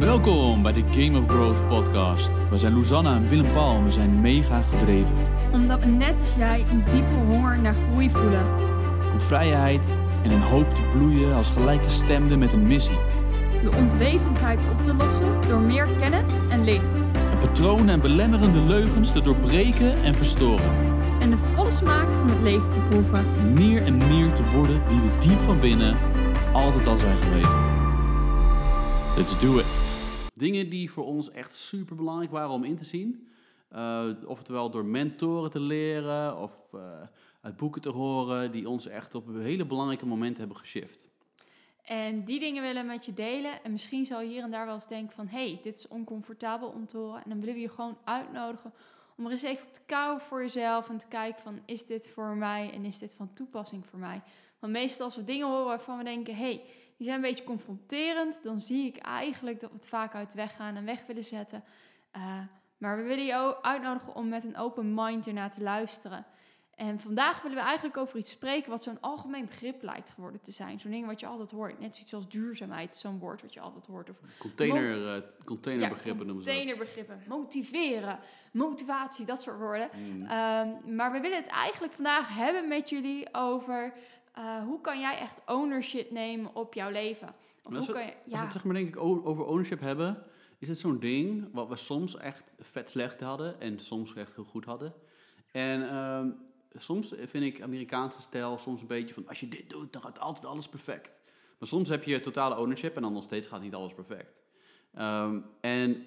Welkom bij de Game of Growth podcast. We zijn Luzanna en Willem Paul en we zijn mega gedreven. Omdat we net als jij een diepe honger naar groei voelen. Om vrijheid en een hoop te bloeien als gelijkgestemden met een missie. De onwetendheid op te lossen door meer kennis en licht. En patronen en belemmerende leugens te doorbreken en verstoren. En de volle smaak van het leven te proeven. Meer en meer te worden wie we diep van binnen altijd al zijn geweest. Let's do it. Dingen die voor ons echt super belangrijk waren om in te zien. Uh, oftewel door mentoren te leren of uh, uit boeken te horen, die ons echt op hele belangrijke momenten hebben geshift. En die dingen willen we met je delen. En misschien zal je hier en daar wel eens denken van... hey, dit is oncomfortabel om te horen. En dan willen we je gewoon uitnodigen om er eens even op te kouwen voor jezelf... en te kijken van, is dit voor mij en is dit van toepassing voor mij? Want meestal als we dingen horen waarvan we denken... hey, die zijn een beetje confronterend... dan zie ik eigenlijk dat we het vaak uit de weg gaan en weg willen zetten. Uh, maar we willen je uitnodigen om met een open mind ernaar te luisteren... En vandaag willen we eigenlijk over iets spreken wat zo'n algemeen begrip lijkt geworden te zijn. Zo'n ding wat je altijd hoort. Net zoiets als duurzaamheid, zo'n woord wat je altijd hoort. Of Container, uh, containerbegrippen ja, noemen ze Containerbegrippen, motiveren, motivatie, dat soort woorden. Mm. Um, maar we willen het eigenlijk vandaag hebben met jullie over uh, hoe kan jij echt ownership nemen op jouw leven. Of hoe kan je, ja. Als we het zeg maar denk ik over ownership hebben, is het zo'n ding wat we soms echt vet slecht hadden en soms echt heel goed hadden. En um, soms vind ik Amerikaanse stijl soms een beetje van als je dit doet, dan gaat altijd alles perfect. Maar soms heb je totale ownership en dan nog steeds gaat niet alles perfect. Um, en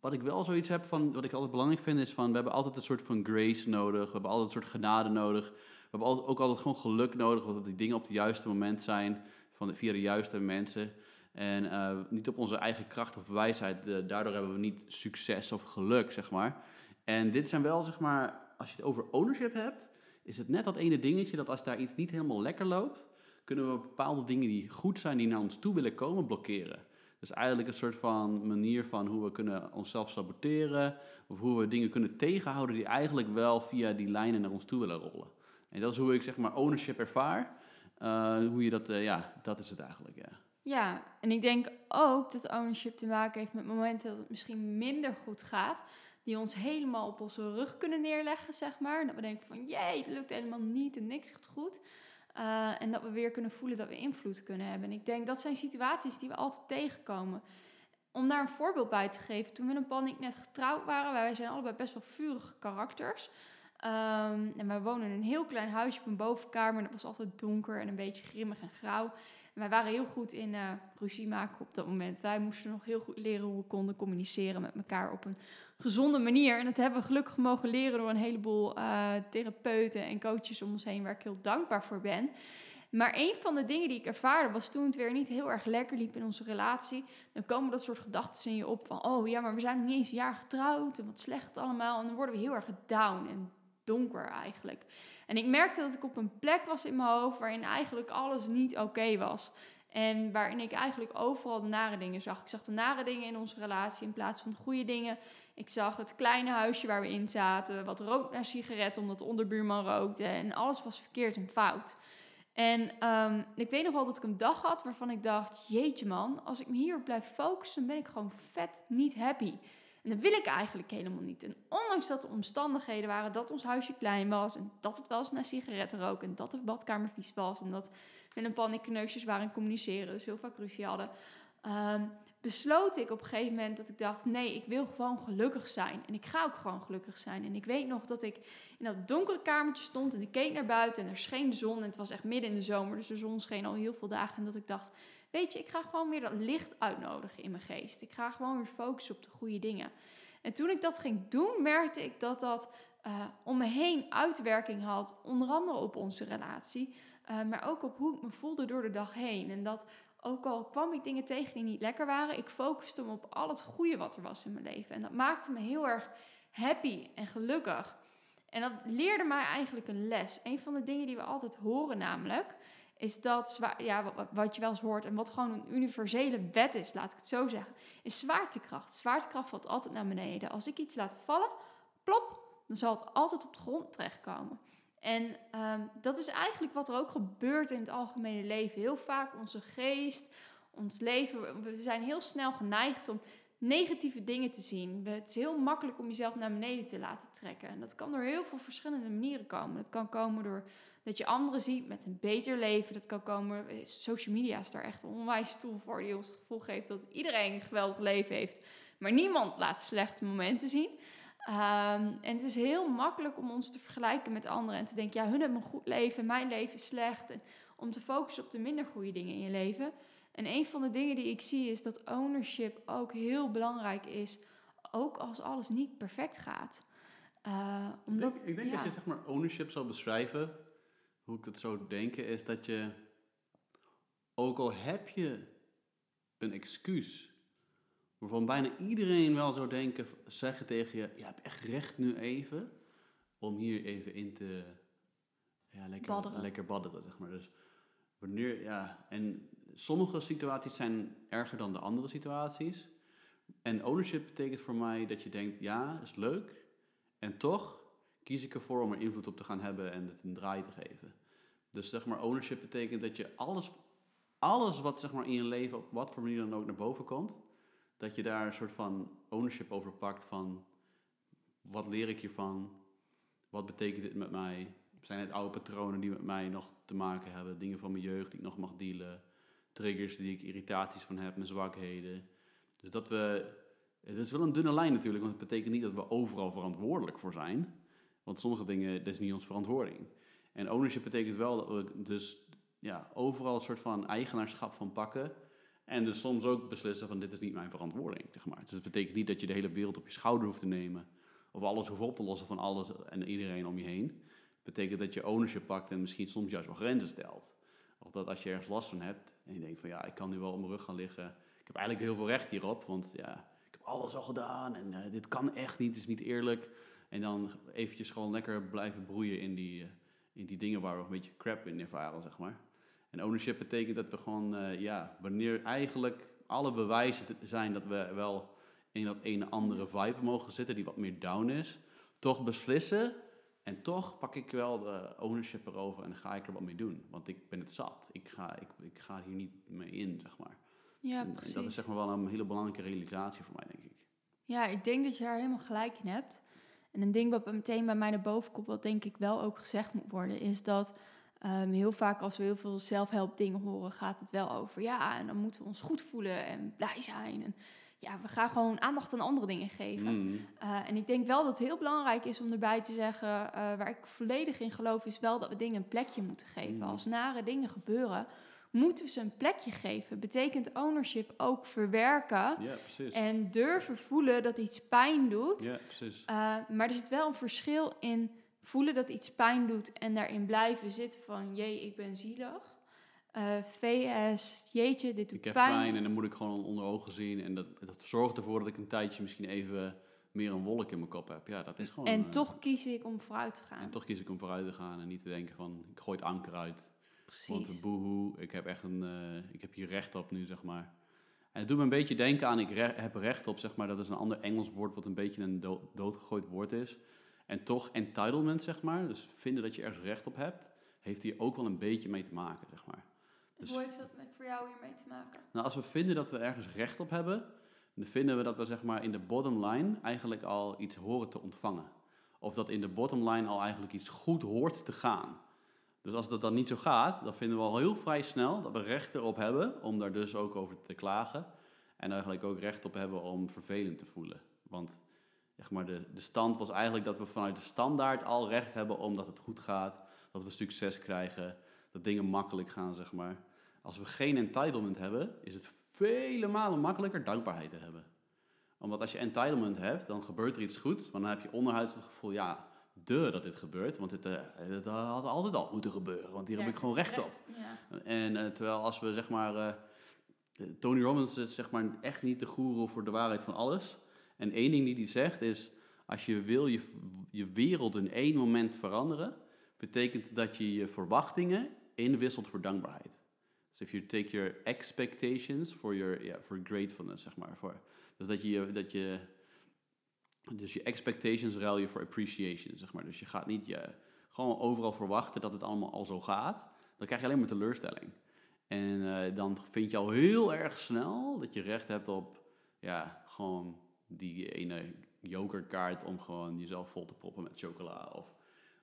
wat ik wel zoiets heb van, wat ik altijd belangrijk vind, is van we hebben altijd een soort van grace nodig. We hebben altijd een soort genade nodig. We hebben ook altijd gewoon geluk nodig, dat die dingen op het juiste moment zijn, van, via de juiste mensen. En uh, niet op onze eigen kracht of wijsheid. De, daardoor hebben we niet succes of geluk, zeg maar. En dit zijn wel, zeg maar, als je het over ownership hebt, is het net dat ene dingetje dat als daar iets niet helemaal lekker loopt, kunnen we bepaalde dingen die goed zijn, die naar ons toe willen komen, blokkeren. Dus eigenlijk een soort van manier van hoe we kunnen onszelf saboteren, of hoe we dingen kunnen tegenhouden die eigenlijk wel via die lijnen naar ons toe willen rollen. En dat is hoe ik zeg maar ownership ervaar. Uh, hoe je dat, uh, ja, dat is het eigenlijk, ja. Ja, en ik denk ook dat ownership te maken heeft met momenten dat het misschien minder goed gaat die ons helemaal op onze rug kunnen neerleggen, zeg maar. En dat we denken van, jee, het lukt helemaal niet en niks gaat goed. Uh, en dat we weer kunnen voelen dat we invloed kunnen hebben. En ik denk dat zijn situaties die we altijd tegenkomen. Om daar een voorbeeld bij te geven, toen we en Paul net getrouwd waren, wij zijn allebei best wel vurige karakters. Um, en wij wonen in een heel klein huisje op een bovenkamer. En dat was altijd donker en een beetje grimmig en grauw wij waren heel goed in uh, ruzie maken op dat moment. Wij moesten nog heel goed leren hoe we konden communiceren met elkaar op een gezonde manier. En dat hebben we gelukkig mogen leren door een heleboel uh, therapeuten en coaches om ons heen, waar ik heel dankbaar voor ben. Maar een van de dingen die ik ervaarde was toen het weer niet heel erg lekker liep in onze relatie. Dan komen dat soort gedachten in je op van, oh ja, maar we zijn nog niet eens een jaar getrouwd en wat slecht allemaal. En dan worden we heel erg down en donker eigenlijk. En ik merkte dat ik op een plek was in mijn hoofd waarin eigenlijk alles niet oké was. En waarin ik eigenlijk overal de nare dingen zag. Ik zag de nare dingen in onze relatie in plaats van de goede dingen. Ik zag het kleine huisje waar we in zaten. Wat rook naar sigaretten omdat de onderbuurman rookte. En alles was verkeerd en fout. En um, ik weet nog wel dat ik een dag had waarvan ik dacht: jeetje man, als ik me hierop blijf focussen, ben ik gewoon vet niet happy. En dat wil ik eigenlijk helemaal niet. En ondanks dat de omstandigheden waren dat ons huisje klein was en dat het wel eens naar sigaretten rook en dat de badkamer vies was en dat we een paniek kneusjes waren communiceren, dus heel vaak ruzie hadden, um, besloot ik op een gegeven moment dat ik dacht: nee, ik wil gewoon gelukkig zijn. En ik ga ook gewoon gelukkig zijn. En ik weet nog dat ik in dat donkere kamertje stond en ik keek naar buiten en er scheen de zon. En het was echt midden in de zomer, dus de zon scheen al heel veel dagen. En dat ik dacht: weet je, ik ga gewoon weer dat licht uitnodigen in mijn geest. Ik ga gewoon weer focussen op de goede dingen. En toen ik dat ging doen, merkte ik dat dat uh, om me heen uitwerking had. Onder andere op onze relatie, uh, maar ook op hoe ik me voelde door de dag heen. En dat ook al kwam ik dingen tegen die niet lekker waren, ik focuste me op al het goede wat er was in mijn leven. En dat maakte me heel erg happy en gelukkig. En dat leerde mij eigenlijk een les. Een van de dingen die we altijd horen namelijk, is dat ja, wat je wel eens hoort en wat gewoon een universele wet is, laat ik het zo zeggen, is zwaartekracht. Zwaartekracht valt altijd naar beneden. Als ik iets laat vallen, plop, dan zal het altijd op de grond terechtkomen. En um, dat is eigenlijk wat er ook gebeurt in het algemene leven. Heel vaak onze geest, ons leven, we zijn heel snel geneigd om negatieve dingen te zien. Het is heel makkelijk om jezelf naar beneden te laten trekken. En dat kan door heel veel verschillende manieren komen. Dat kan komen door dat je anderen ziet met een beter leven. Dat kan komen, social media is daar echt een onwijs tool voor, die ons het gevoel geeft dat iedereen een geweldig leven heeft. Maar niemand laat slechte momenten zien. Ehm, en het is heel makkelijk om ons te vergelijken met anderen en te denken, ja, hun hebben een goed leven, mijn leven is slecht. En om te focussen op de minder goede dingen in je leven. En een van de dingen die ik zie is dat ownership ook heel belangrijk is, ook als alles niet perfect gaat. Uh, omdat, ik denk, ik denk dat je zeg maar ownership zou beschrijven, hoe ik het zou denken, is dat je, ook al heb je een excuus, waarvan bijna iedereen wel zou denken, zeggen tegen je, je hebt echt recht nu even om hier even in te, ja, lekker badderen, lekker badderen zeg maar. Dus wanneer, ja, en sommige situaties zijn erger dan de andere situaties. En ownership betekent voor mij dat je denkt, ja, is leuk. En toch kies ik ervoor om er invloed op te gaan hebben en het een draai te geven. Dus zeg maar, ownership betekent dat je alles, alles wat zeg maar, in je leven op wat voor manier dan ook naar boven komt, dat je daar een soort van ownership over pakt van wat leer ik hiervan? Wat betekent dit met mij? Zijn het oude patronen die met mij nog te maken hebben? Dingen van mijn jeugd die ik nog mag dealen? triggers die ik irritaties van heb, mijn zwakheden. Dus dat we. Het is wel een dunne lijn natuurlijk, want het betekent niet dat we overal verantwoordelijk voor zijn. Want sommige dingen, dat is niet onze verantwoording. En ownership betekent wel dat we dus ja, overal een soort van eigenaarschap van pakken. En dus soms ook beslissen van dit is niet mijn verantwoording, zeg maar. Dus het betekent niet dat je de hele wereld op je schouder hoeft te nemen. Of alles hoeft op te lossen van alles en iedereen om je heen. Het betekent dat je ownership pakt en misschien soms juist wel grenzen stelt. Of dat als je ergens last van hebt en je denkt van ja, ik kan nu wel op mijn rug gaan liggen. Ik heb eigenlijk heel veel recht hierop, want ja, ik heb alles al gedaan en uh, dit kan echt niet, het is niet eerlijk. En dan eventjes gewoon lekker blijven broeien in die, uh, in die dingen waar we een beetje crap in ervaren, zeg maar. En ownership betekent dat we gewoon, uh, ja, wanneer eigenlijk alle bewijzen zijn dat we wel in dat ene andere vibe mogen zitten, die wat meer down is, toch beslissen en toch pak ik wel de ownership erover en ga ik er wat mee doen. Want ik ben het zat. Ik ga, ik, ik ga hier niet mee in, zeg maar. Ja, precies. En dat is zeg maar wel een hele belangrijke realisatie voor mij, denk ik. Ja, ik denk dat je daar helemaal gelijk in hebt. En een ding wat meteen bij mij naar boven komt, wat denk ik wel ook gezegd moet worden, is dat um, heel vaak als we heel veel zelfhelp dingen horen, gaat het wel over ja, en dan moeten we ons goed voelen en blij zijn. En ja, we gaan gewoon aandacht aan andere dingen geven. Mm. Eh, en ik denk wel dat het heel belangrijk is om erbij te zeggen, uh, waar ik volledig in geloof, is wel dat we dingen een plekje moeten geven. Mm. Als nare dingen gebeuren, moeten we ze een plekje geven. Betekent ownership ook verwerken ja, en durven voelen dat iets pijn doet. Ja, precies. Uh, maar er zit wel een verschil in voelen dat iets pijn doet en daarin blijven zitten van, jee, ik ben zielig. Uh, eh, VS, jeetje, dit doet ik heb pijn. pijn. en dan moet ik gewoon onder ogen zien. En dat, dat zorgt ervoor dat ik een tijdje misschien even meer een wolk in mijn kop heb. Ja, dat is gewoon... En uh, toch kies ik om vooruit te gaan. En toch kies ik om vooruit te gaan en niet te denken van, ik gooi het anker uit. Precies. Want boehoe, ik heb echt een, uh, ik heb hier recht op nu, zeg maar. En het doet me een beetje denken aan, ik re heb recht op, zeg maar, dat is een ander Engels woord wat een beetje een do doodgegooid woord is. En toch entitlement, zeg maar, dus vinden dat je ergens recht op hebt, heeft hier ook wel een beetje mee te maken, zeg maar. Dus, Hoe heeft dat met voor jou hiermee te maken? Nou, als we vinden dat we ergens recht op hebben, dan vinden we dat we zeg maar in de bottom line eigenlijk al iets horen te ontvangen. Of dat in de bottom line al eigenlijk iets goed hoort te gaan. Dus als dat dan niet zo gaat, dan vinden we al heel vrij snel dat we recht erop hebben om daar dus ook over te klagen. En eigenlijk ook recht op hebben om vervelend te voelen. Want zeg maar, de, de stand was eigenlijk dat we vanuit de standaard al recht hebben omdat het goed gaat, dat we succes krijgen, dat dingen makkelijk gaan, zeg maar. Als we geen entitlement hebben, is het vele malen makkelijker dankbaarheid te hebben. Omdat als je entitlement hebt, dan gebeurt er iets goeds, maar dan heb je onderhuids het gevoel, ja, de dat dit gebeurt, want het, uh, het had altijd al moeten gebeuren, want hier heb ik gewoon recht op. Ja. En uh, terwijl als we zeg maar, uh, Tony Robbins is zeg maar echt niet de goeroe voor de waarheid van alles. En één ding die hij zegt is, als je wil je, je wereld in één moment veranderen, betekent dat je je verwachtingen inwisselt voor dankbaarheid. Dus if you take your expectations for your yeah, for gratefulness, zeg maar. Voor, dus dat je, dat je dus je expectations ruil je voor appreciation, zeg maar. Dus je gaat niet je, gewoon overal verwachten dat het allemaal al zo gaat. Dan krijg je alleen maar teleurstelling. En eh, dan vind je al heel erg snel dat je recht hebt op, ja, gewoon die ene jokerkaart om gewoon jezelf vol te proppen met chocola. Of,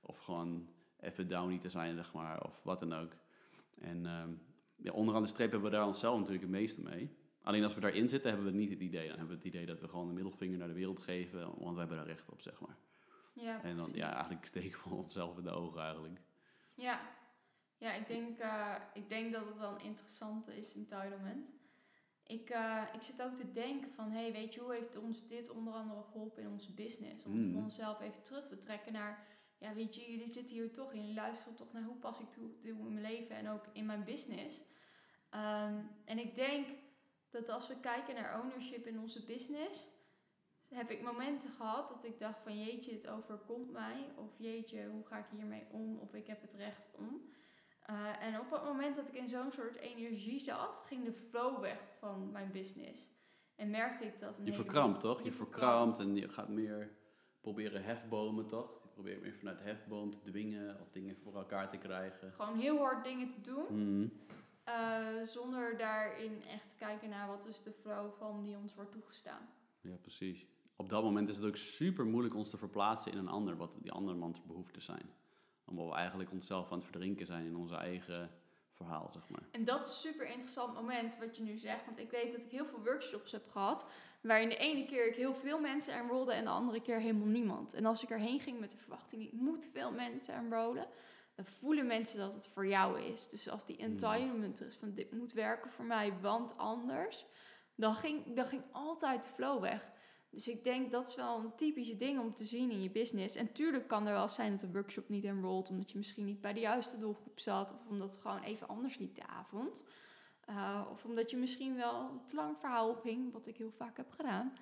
of gewoon even downy te zijn, zeg maar, of wat dan ook. En ehm, ja, onderaan de streep hebben we daar onszelf natuurlijk het meeste mee. Alleen als we daarin zitten, hebben we niet het idee. Dan hebben we het idee dat we gewoon een middelvinger naar de wereld geven, want we hebben daar recht op, zeg maar. Ja, En dan, ja, eigenlijk steken we onszelf in de ogen eigenlijk. Ja, ja ik, denk, eh, ik denk dat het wel een interessante is, entitlement. Ik, eh, ik zit ook te denken van, hey, weet je, hoe heeft ons dit onder andere geholpen in onze business? Om voor onszelf even terug te trekken naar, ja, weet je, jullie zitten hier toch in, luisteren toch naar hoe pas ik toe, toe in mijn leven en ook in mijn business. Ehm, en ik denk dat als we kijken naar ownership in onze business, heb ik momenten gehad dat ik dacht van jeetje, het overkomt mij. Of jeetje, hoe ga ik hiermee om? Of ik heb het recht om. Eh, en op het moment dat ik in zo'n soort energie zat, ging de flow weg van mijn business. En merkte ik dat een Je verkrampt, toch? Je, je verkrampt en je gaat meer proberen hefbomen, toch? Je probeert meer vanuit hefboom te dwingen of dingen voor elkaar te krijgen. Gewoon heel hard dingen te doen. Mhm. Eh, zonder daarin echt te kijken naar wat is de flow van die ons wordt toegestaan. Ja, precies. Op dat moment is het ook super moeilijk ons te verplaatsen in een ander, wat die andermans behoeften zijn. Omdat we eigenlijk onszelf aan het verdrinken zijn in onze eigen verhaal, zeg maar. En dat is een super interessant moment wat je nu zegt. Want ik weet dat ik heel veel workshops heb gehad. Waarin de ene keer ik heel veel mensen enrolde en de andere keer helemaal niemand. En als ik erheen ging met de verwachting, ik moet veel mensen enrollen. Voelen mensen dat het voor jou is. Dus als die entitlement is van dit moet werken voor mij, want anders. Dan ging, dan ging altijd de flow weg. Dus ik denk dat is wel een typische ding om te zien in je business. En tuurlijk kan er wel zijn dat een workshop niet enrolt, omdat je misschien niet bij de juiste doelgroep zat, of omdat het gewoon even anders liep de avond. Uh, of omdat je misschien wel een te lang verhaal ophing, wat ik heel vaak heb gedaan.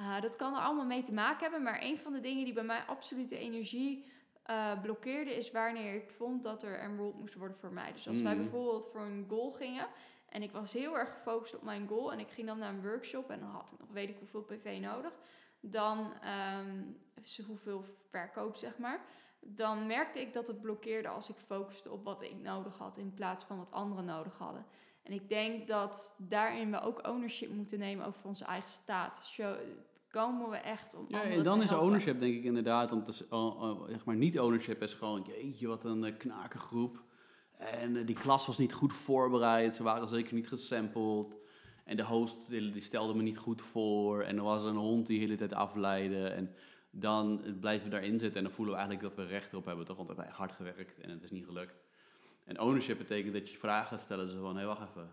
Uh, dat kan er allemaal mee te maken hebben. Maar een van de dingen die bij mij absoluut de energie uh, blokkeerde, is wanneer ik vond dat er enrolled moest worden voor mij. Dus als mm. wij bijvoorbeeld voor een goal gingen. En ik was heel erg gefocust op mijn goal. En ik ging dan naar een workshop. En dan had ik nog weet ik hoeveel PV nodig. Dan um, hoeveel verkoop, zeg maar. Dan merkte ik dat het blokkeerde als ik focuste op wat ik nodig had. In plaats van wat anderen nodig hadden. En ik denk dat daarin we ook ownership moeten nemen over onze eigen. Show, komen we echt om Ja, en dan is ownership denk ik inderdaad, om te, uh, uh, zeg maar niet ownership is gewoon, jeetje wat een uh, knakengroep. En uh, die klas was niet goed voorbereid, ze waren zeker niet gesampled. En de host die, stelde me niet goed voor. En er was een hond die de hele tijd afleidde. En dan blijven we daarin zitten en dan voelen we eigenlijk dat we recht erop hebben, toch? Want we hebben hard gewerkt en het is niet gelukt. En ownership betekent dat je vragen stellen. Zo van, hé, hey, wacht even.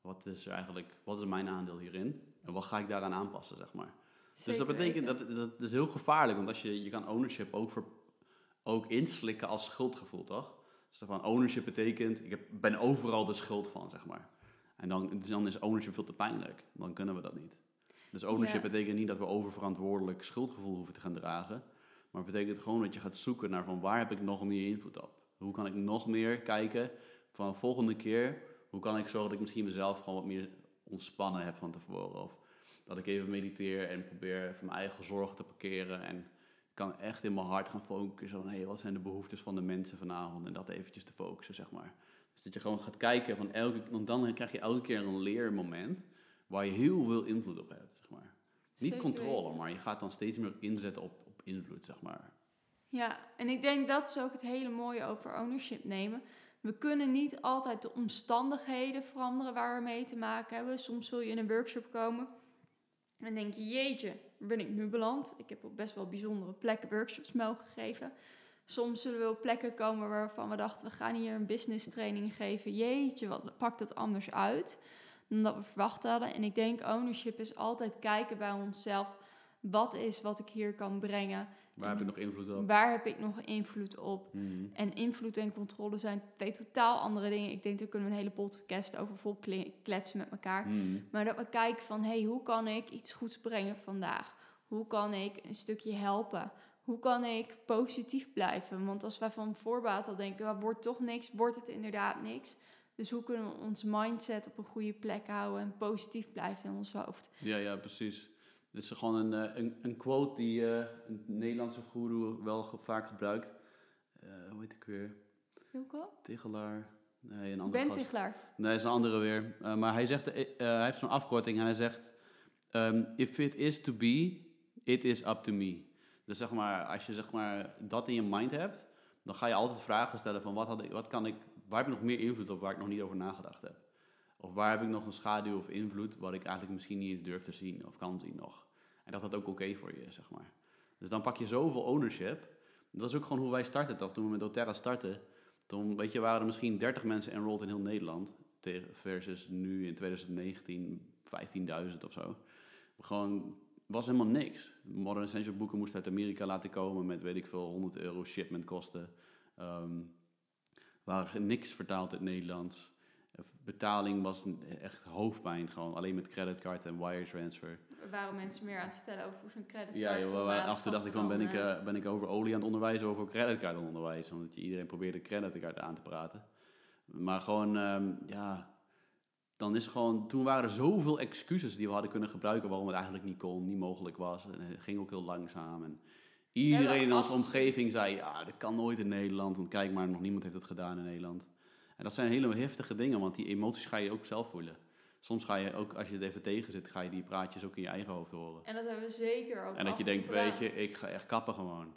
Wat is er eigenlijk, wat is mijn aandeel hierin? En wat ga ik daaraan aanpassen, zeg maar. Dus dat betekent, dat, dat is heel gevaarlijk. Want als je, je kan ownership ook, voor, ook inslikken als schuldgevoel, toch? Dus van ownership betekent, ik heb, ben overal de schuld van, zeg maar. En dan, dan is ownership veel te pijnlijk. Dan kunnen we dat niet. Dus ownership ja. betekent niet dat we oververantwoordelijk schuldgevoel hoeven te gaan dragen. Maar het betekent gewoon dat je gaat zoeken naar van waar heb ik nog meer invloed op? Hoe kan ik nog meer kijken van volgende keer, hoe kan ik zorgen dat ik misschien mezelf gewoon wat meer ontspannen heb van tevoren? Of dat ik even mediteer en probeer even mijn eigen zorgen te parkeren en kan echt in mijn hart gaan focussen van, hé, hey, wat zijn de behoeftes van de mensen vanavond? En dat eventjes te focussen, zeg maar. Dus dat je gewoon gaat kijken van elke, want dan krijg je elke keer een leermoment waar je heel veel invloed op hebt, zeg maar. Niet controle, weten. maar je gaat dan steeds meer inzetten op, op invloed, zeg maar. Ja, en ik denk dat is ook het hele mooie over ownership nemen. We kunnen niet altijd de omstandigheden veranderen waar we mee te maken hebben. Soms zul je in een workshop komen en denk je, jeetje, ben ik nu beland? Ik heb op best wel bijzondere plekken workshops mogen geven. Soms zullen we op plekken komen waarvan we dachten, we gaan hier een business training geven. Jeetje, wat pakt het anders uit dan dat we verwacht hadden. En ik denk, ownership is altijd kijken bij onszelf. Wat is wat ik hier kan brengen? Waar heb ik nog invloed op? Waar heb ik nog invloed op? Mhm. En invloed en controle zijn twee totaal andere dingen. Ik denk, daar kunnen we een hele podcast over vol kle- kletsen met elkaar. Mhm. Maar dat we kijken van, hey, hoe kan ik iets goeds brengen vandaag? Hoe kan ik een stukje helpen? Hoe kan ik positief blijven? Want als wij van voorbaat al denken, "Ah, wordt toch niks, wordt het inderdaad niks. Dus hoe kunnen we ons mindset op een goede plek houden en positief blijven in ons hoofd? Ja, ja, precies. Dit is gewoon een, eh, een, een quote die eh, een Nederlandse goeroe wel ge- vaak gebruikt. Eh, hoe heet ik weer? Heel cool. Tegelaar. Nee, een andere Ben gast. Tichelaar. Nee, is een andere weer. Uh, maar hij, zegt, hij heeft zo'n afkorting en hij zegt... Um, if it is to be, it is up to me. Dus zeg maar, als je zeg maar, dat in je mind hebt... dan ga je altijd vragen stellen van... Wat, had ik, wat kan ik, waar heb ik nog meer invloed op waar ik nog niet over nagedacht heb? Of waar heb ik nog een schaduw of invloed... wat ik eigenlijk misschien niet durf te zien of kan zien nog? En dat dat ook oké voor je is, zeg maar. Dus dan pak je zoveel ownership. Dat is ook gewoon hoe wij starten toch? Toen we met doTERRA startten... Toen, weet je, waren er misschien 30 mensen enrolled in heel Nederland. Versus nu in 2019 15.000 of zo. Gewoon, was helemaal niks. Modern Essential boeken moesten uit Amerika laten komen met, weet ik veel, 100 euro shipment kosten. Um, waren niks vertaald uit Nederlands. Betaling was echt hoofdpijn, gewoon alleen met creditcard en wire transfer. Er waren mensen meer aan het vertellen over hoe zo'n creditcard Ja, joh, af en toe dacht ik van, ben ik, uh, ben ik over olie aan het onderwijzen of over creditcard aan het onderwijzen? Omdat je iedereen probeerde creditcard aan te praten. Maar gewoon, um, ja, dan is gewoon, toen waren er zoveel excuses die we hadden kunnen gebruiken waarom het eigenlijk niet kon, niet mogelijk was. En het ging ook heel langzaam. En iedereen in onze omgeving zei, ja, dit kan nooit in Nederland. Want kijk maar, nog niemand heeft het gedaan in Nederland. En dat zijn hele heftige dingen, want die emoties ga je ook zelf voelen. Soms ga je ook, als je het even tegen zit, ga je die praatjes ook in je eigen hoofd horen. En dat hebben we zeker ook En dat je denkt, weet je, ik ga echt kappen gewoon.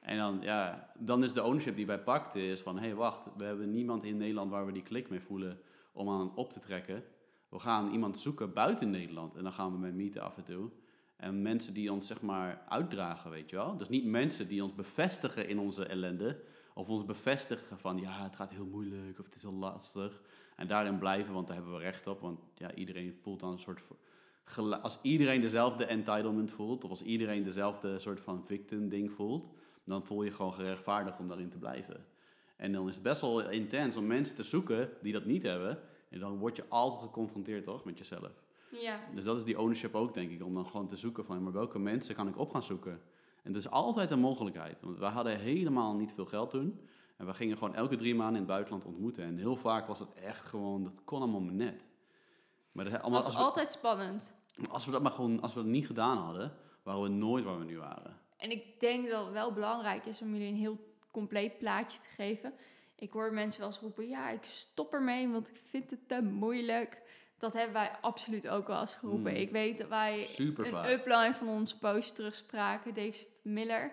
En dan, ja, dan is de ownership die wij pakten, is van, hé, hey, wacht, we hebben niemand in Nederland waar we die klik mee voelen om aan op te trekken. We gaan iemand zoeken buiten Nederland en dan gaan we met meeten af en toe. En mensen die ons, zeg maar, uitdragen, weet je wel. Dus niet mensen die ons bevestigen in onze ellende, of ons bevestigen van ja, het gaat heel moeilijk of het is heel lastig. En daarin blijven, want daar hebben we recht op. Want ja, iedereen voelt dan een soort. Als iedereen dezelfde entitlement voelt, of als iedereen dezelfde soort van victim ding voelt, dan voel je gewoon gerechtvaardigd om daarin te blijven. En dan is het best wel intens om mensen te zoeken die dat niet hebben. En dan word je altijd geconfronteerd, toch, met jezelf. Ja. Dus dat is die ownership ook, denk ik, om dan gewoon te zoeken van, maar welke mensen kan ik op gaan zoeken? En dat is altijd een mogelijkheid. Want wij hadden helemaal niet veel geld toen. En we gingen gewoon elke drie maanden in het buitenland ontmoeten. En heel vaak was het echt gewoon, dat kon allemaal maar net. Maar dat was als we, altijd spannend. Als we dat maar gewoon, als we dat niet gedaan hadden, waren we nooit waar we nu waren. En ik denk dat het wel belangrijk is om jullie een heel compleet plaatje te geven. Ik hoor mensen wel eens roepen, ja, ik stop ermee, want ik vind het te moeilijk. Dat hebben wij absoluut ook wel eens geroepen. Mm. Ik weet dat wij een upline van onze post terugspraken, Dave Miller.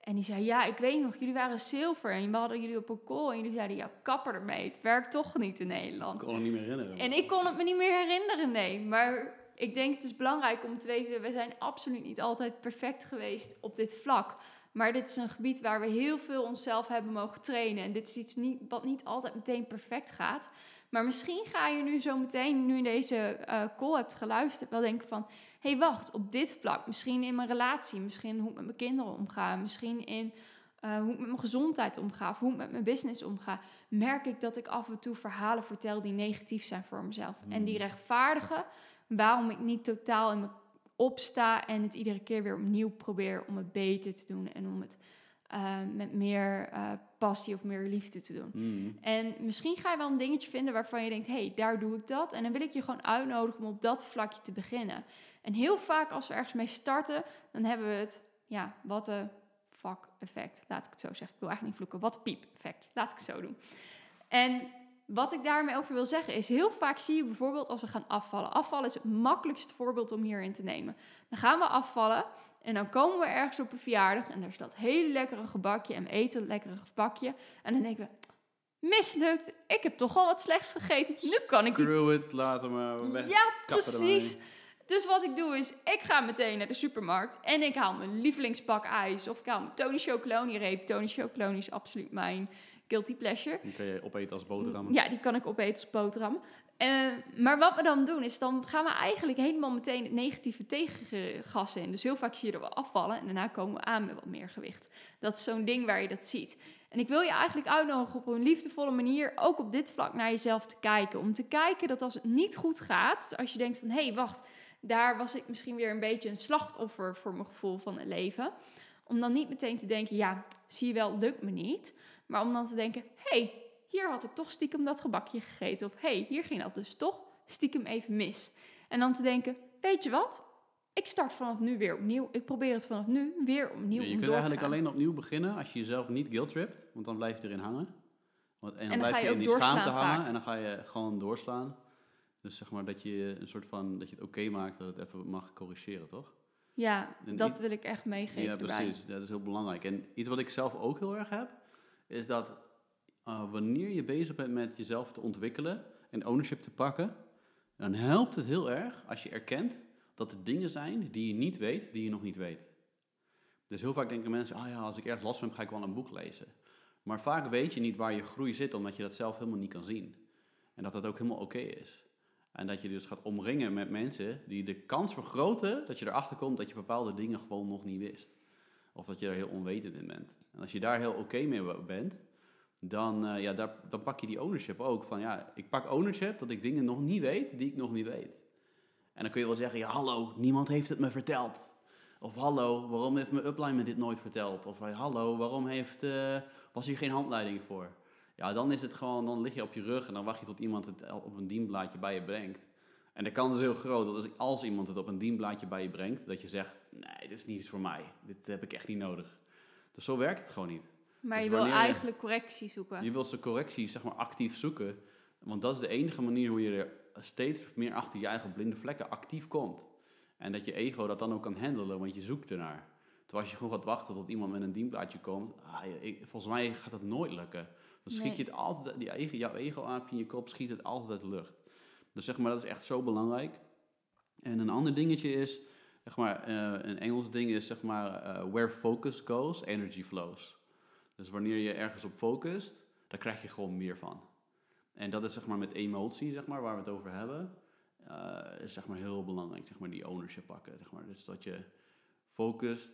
En die zei, ja, ik weet nog, jullie waren zilver en we hadden jullie op een call. En jullie zeiden, ja, kapper ermee, het werkt toch niet in Nederland. Ik kon het niet meer herinneren. En ik kon het me niet meer herinneren, nee. Maar ik denk het is belangrijk om te weten, we zijn absoluut niet altijd perfect geweest op dit vlak. Maar dit is een gebied waar we heel veel onszelf hebben mogen trainen. En dit is iets niet, wat niet altijd meteen perfect gaat. Maar misschien ga je nu zo meteen, nu deze uh, call hebt geluisterd, wel denken van... hé, hey, wacht, op dit vlak, misschien in mijn relatie, misschien hoe ik met mijn kinderen omga... misschien in uh, hoe ik met mijn gezondheid omga of hoe ik met mijn business omga... merk ik dat ik af en toe verhalen vertel die negatief zijn voor mezelf. En die rechtvaardigen waarom ik niet totaal in me opsta... en het iedere keer weer opnieuw probeer om het beter te doen en om het... Uh, met meer uh, passie of meer liefde te doen. Mm. En misschien ga je wel een dingetje vinden waarvan je denkt: hé, hey, daar doe ik dat. En dan wil ik je gewoon uitnodigen om op dat vlakje te beginnen. En heel vaak als we ergens mee starten, dan hebben we het, ja, wat een fuck effect. Laat ik het zo zeggen. Ik wil eigenlijk niet vloeken. Wat piep effect. Laat ik het zo doen. En wat ik daarmee over wil zeggen is, heel vaak zie je bijvoorbeeld als we gaan afvallen. Afvallen is het makkelijkste voorbeeld om hierin te nemen. Dan gaan we afvallen en dan komen we ergens op een verjaardag en daar is dat hele lekkere gebakje en we eten een lekkere gebakje. En dan denken we, mislukt, ik heb toch al wat slechts gegeten. Nu kan ik... Screw it, laten we weg. Ja, precies. Dus wat ik doe is, ik ga meteen naar de supermarkt en ik haal mijn lievelingspak ijs. Of ik haal mijn Tony Chocolonely reep. Tony Chocolonely is absoluut mijn guilty pleasure. Die kan je opeten als boterham. Ja, die kan ik opeten als boterham. Uh, maar wat we dan doen is, dan gaan we eigenlijk helemaal meteen negatieve tegengas in. Dus heel vaak zie je dat we afvallen en daarna komen we aan met wat meer gewicht. Dat is zo'n ding waar je dat ziet. En ik wil je eigenlijk uitnodigen op een liefdevolle manier ook op dit vlak naar jezelf te kijken. Om te kijken dat als het niet goed gaat, als je denkt van hé, hey, wacht, daar was ik misschien weer een beetje een slachtoffer voor mijn gevoel van het leven. Om dan niet meteen te denken, ja, zie je wel, lukt me niet. Maar om dan te denken, hé, hey, hier had ik toch stiekem dat gebakje gegeten. Of hé, hey, hier ging dat dus toch stiekem even mis. En dan te denken, weet je wat? Ik start vanaf nu weer opnieuw. Ik probeer het vanaf nu weer opnieuw ja, Je kunt eigenlijk alleen opnieuw beginnen als je jezelf niet guilt tript. Want dan blijf je erin hangen. Want, en dan, En dan blijf ga je, in die schaamte hangen vaak. en dan ga je gewoon doorslaan. Dus zeg maar dat je een soort van dat je het oké maakt dat het even mag corrigeren, toch? Ja, En dat wil ik echt meegeven ja, erbij. precies. Dat is heel belangrijk. En iets wat ik zelf ook heel erg heb, is dat eh, wanneer je bezig bent met jezelf te ontwikkelen en ownership te pakken, dan helpt het heel erg als je erkent dat er dingen zijn die je niet weet, die je nog niet weet. Dus heel vaak denken mensen, ah ja, als ik ergens last van heb, ga ik wel een boek lezen. Maar vaak weet je niet waar je groei zit, omdat je dat zelf helemaal niet kan zien. En dat dat ook helemaal oké is. En dat je dus gaat omringen met mensen die de kans vergroten dat je erachter komt dat je bepaalde dingen gewoon nog niet wist. Of dat je er heel onwetend in bent. En als je daar heel oké mee bent, dan, eh, ja, dan pak je die ownership ook. Van ja, ik pak ownership dat ik dingen nog niet weet die ik nog niet weet. En dan kun je wel zeggen, ja hallo, niemand heeft het me verteld. Of hallo, waarom heeft mijn upline me dit nooit verteld? Of eh, hallo, waarom heeft, eh, was hier geen handleiding voor? Ja, dan is het gewoon, dan lig je op je rug en dan wacht je tot iemand het op een dienblaadje bij je brengt. En de kans is heel groot dat als, als iemand het op een dienblaadje bij je brengt, dat je zegt, nee, dit is niet iets voor mij. Dit heb ik echt niet nodig. Dus zo werkt het gewoon niet. Maar Dus je wil eigenlijk correctie zoeken. Je wilt zijn correctie zeg maar actief zoeken. Want dat is de enige manier hoe je er steeds meer achter je eigen blinde vlekken actief komt. En dat je ego dat dan ook kan handelen, want je zoekt ernaar. Terwijl als je gewoon gaat wachten tot iemand met een dienblaadje komt, ah, ik- volgens mij gaat dat nooit lukken. Dan schiet Nee. je het altijd, die ego, jouw ego-aapje in je kop schiet het altijd uit de lucht. Dus zeg maar, dat is echt zo belangrijk. En een ander dingetje is, zeg maar, eh, een Engels ding is zeg maar, eh, where focus goes, energy flows. Dus wanneer je ergens op focust, daar krijg je gewoon meer van. En dat is zeg maar met emotie, zeg maar, waar we het over hebben, eh, is zeg maar heel belangrijk, zeg maar die ownership pakken. Zeg maar. Dus dat je focust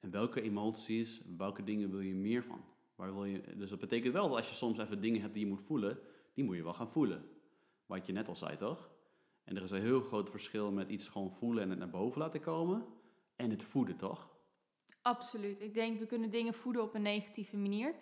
en welke emoties, welke dingen wil je meer van. Waar wil je, dus dat betekent wel dat als je soms even dingen hebt die je moet voelen, die moet je wel gaan voelen. Wat je net al zei, toch? En er is een heel groot verschil met iets gewoon voelen en het naar boven laten komen en het voeden, toch? Absoluut. Ik denk, we kunnen dingen voeden op een negatieve manier.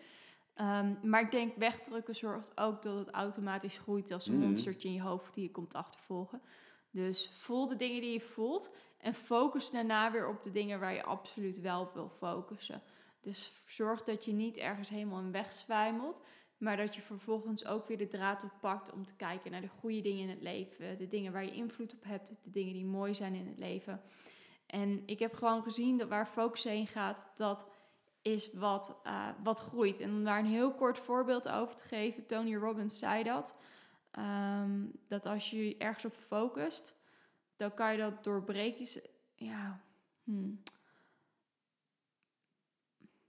Ehm, maar ik denk, wegdrukken zorgt ook dat het automatisch groeit als een Mhm. monstertje in je hoofd die je komt achtervolgen. Dus voel de dingen die je voelt en focus daarna weer op de dingen waar je absoluut wel op wil focussen. Dus zorg dat je niet ergens helemaal in wegzwijmelt, maar dat je vervolgens ook weer de draad oppakt om te kijken naar de goede dingen in het leven, de dingen waar je invloed op hebt, de dingen die mooi zijn in het leven. En ik heb gewoon gezien dat waar focus heen gaat, dat is wat, eh, wat groeit. En om daar een heel kort voorbeeld over te geven, Tony Robbins zei dat. ehm, dat als je ergens op focust, dan kan je dat doorbreken. Ja, hmm.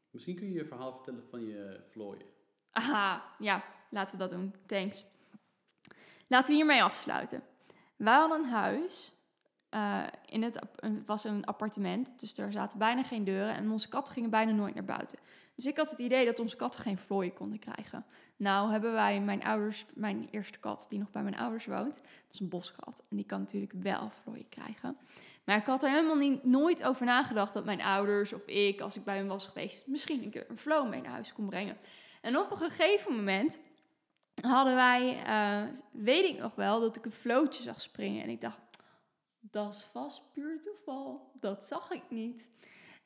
Misschien kun je je verhaal vertellen van je vlooien. Aha, ja, laten we dat doen. Thanks. Laten we hiermee afsluiten. Wij hadden een huis. Eh, in het, was een appartement, dus er zaten bijna geen deuren en onze katten gingen bijna nooit naar buiten. Dus ik had het idee dat onze katten geen vlooien konden krijgen. Nou hebben wij mijn ouders, mijn eerste kat die nog bij mijn ouders woont, dat is een boskat en die kan natuurlijk wel vlooien krijgen. Maar ik had er helemaal niet, nooit over nagedacht dat mijn ouders of ik, als ik bij hen was geweest, misschien een keer een vloo mee naar huis kon brengen. En op een gegeven moment hadden wij, eh, weet ik nog wel, dat ik een vlootje zag springen. En ik dacht, dat is vast puur toeval. Dat zag ik niet.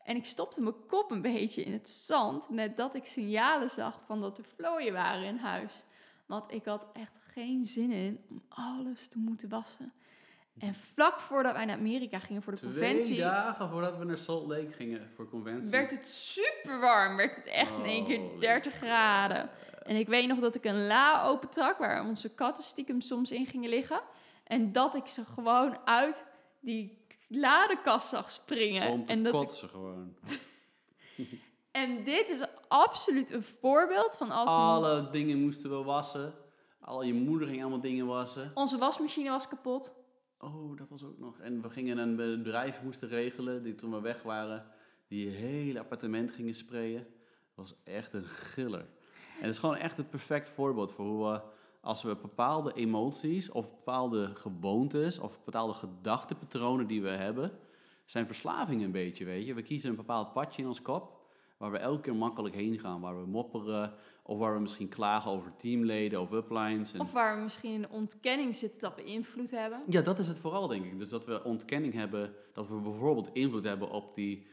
En ik stopte mijn kop een beetje in het zand, net dat ik signalen zag van dat er vlooien waren in huis. Want ik had echt geen zin in om alles te moeten wassen. En vlak voordat wij naar Amerika gingen voor de conventie, Twee dagen voordat we naar Salt Lake gingen voor conventie. werd het super warm. Werd het echt in één keer Holy 30 graden. En ik weet nog dat ik een la opentrak waar onze katten stiekem soms in gingen liggen. En dat ik ze gewoon uit die ladekast zag springen. Om te en, dat ik- kotsen gewoon. en dit is absoluut een voorbeeld van als Alle dingen moesten we wassen. Al je moeder ging allemaal dingen wassen. onze wasmachine was kapot. Oh, dat was ook nog. En we gingen een bedrijf moesten regelen, die toen we weg waren, die hele appartement gingen sprayen. Dat was echt een giller. En het is gewoon echt het perfect voorbeeld voor hoe we, als we bepaalde emoties of bepaalde gewoontes of bepaalde gedachtepatronen die we hebben, zijn verslaving een beetje, weet je. We kiezen een bepaald padje in ons kop, waar we elke keer makkelijk heen gaan, waar we mopperen, of waar we misschien klagen over teamleden of uplines. En... Of waar we misschien in ontkenning zitten dat we invloed hebben. Ja, dat is het vooral, denk ik. Dus dat we ontkenning hebben, dat we bijvoorbeeld invloed hebben op die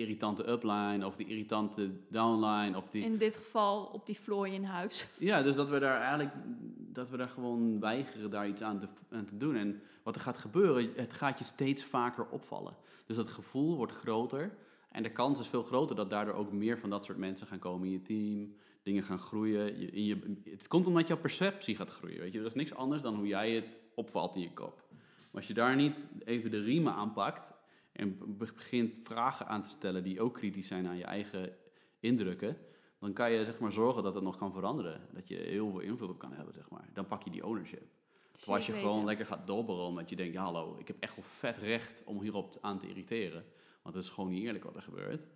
irritante upline of die irritante downline of die... In dit geval op die vlooi in huis. Ja, dus dat we daar eigenlijk, dat we daar gewoon weigeren daar iets aan te, aan te doen. En wat er gaat gebeuren, het gaat je steeds vaker opvallen. Dus dat gevoel wordt groter en de kans is veel groter dat daardoor ook meer van dat soort mensen gaan komen in je team, dingen gaan groeien. Je, in je, het komt omdat jouw perceptie gaat groeien, weet je. Dat is niks anders dan hoe jij het opvalt in je kop. Maar als je daar niet even de riemen aanpakt en begint vragen aan te stellen die ook kritisch zijn aan je eigen indrukken, dan kan je zeg maar zorgen dat het nog kan veranderen. Dat je heel veel invloed op kan hebben, zeg maar. Dan pak je die ownership. Terwijl als je gewoon lekker gaat dobberen omdat je denkt, ja hallo, ik heb echt wel vet recht om hierop aan te irriteren. Want het is gewoon niet eerlijk wat er gebeurt.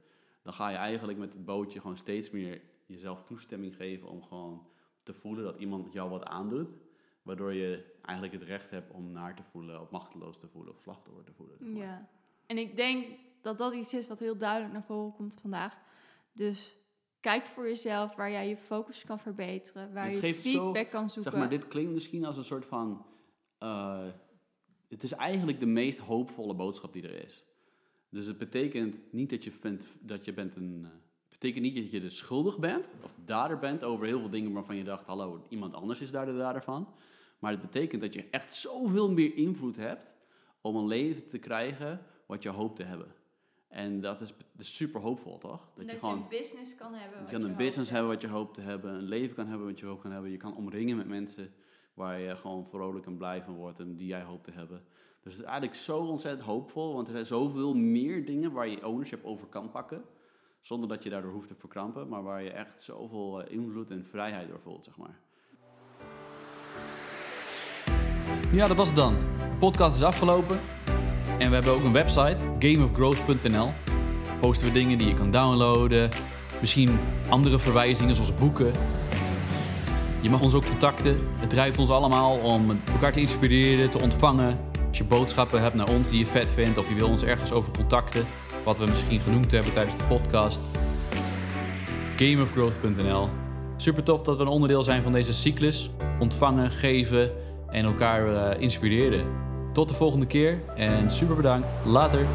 Dan ga je eigenlijk met het bootje gewoon steeds meer jezelf toestemming geven om gewoon te voelen dat iemand jou wat aandoet. Waardoor je eigenlijk het recht hebt om naar te voelen, of machteloos te voelen, of slachtoffer te voelen. Ja, en ik denk dat dat iets is wat heel duidelijk naar voren komt vandaag. Dus kijk voor jezelf waar jij je focus kan verbeteren, waar je feedback kan zoeken. Zeg maar, dit klinkt misschien als een soort van. Uh, het is eigenlijk de meest hoopvolle boodschap die er is. Dus het betekent niet dat je vindt dat je bent een. Uh, betekent niet dat je de schuldig bent of de dader bent over heel veel dingen waarvan je dacht: hallo, iemand anders is daar de dader van. Maar het betekent dat je echt zoveel meer invloed hebt om een leven te krijgen wat je hoopt te hebben. En dat is, super hoopvol, toch? Dat, je gewoon een business kan hebben. Je kan een business hebben wat je hoopt te hebben, een leven kan hebben wat je hoopt kan hebben. Je kan omringen met mensen waar je gewoon vrolijk en blij van wordt en die jij hoopt te hebben. Dus het is eigenlijk zo ontzettend hoopvol, want er zijn zoveel meer dingen waar je ownership over kan pakken. Zonder dat je daardoor hoeft te verkrampen, maar waar je echt zoveel eh, invloed en vrijheid door voelt, zeg maar. Ja, dat was het dan. De podcast is afgelopen. En we hebben ook een website, gameofgrowth.nl. Posten we dingen die je kan downloaden. Misschien andere verwijzingen zoals boeken. Je mag ons ook contacten. Het drijft ons allemaal om elkaar te inspireren, te ontvangen. Als je boodschappen hebt naar ons die je vet vindt of je wil ons ergens over contacten, wat we misschien genoemd hebben tijdens de podcast. Gameofgrowth.nl. Super tof dat we een onderdeel zijn van deze cyclus. Ontvangen, geven en elkaar uh, inspireren. Tot de volgende keer en super bedankt. Later.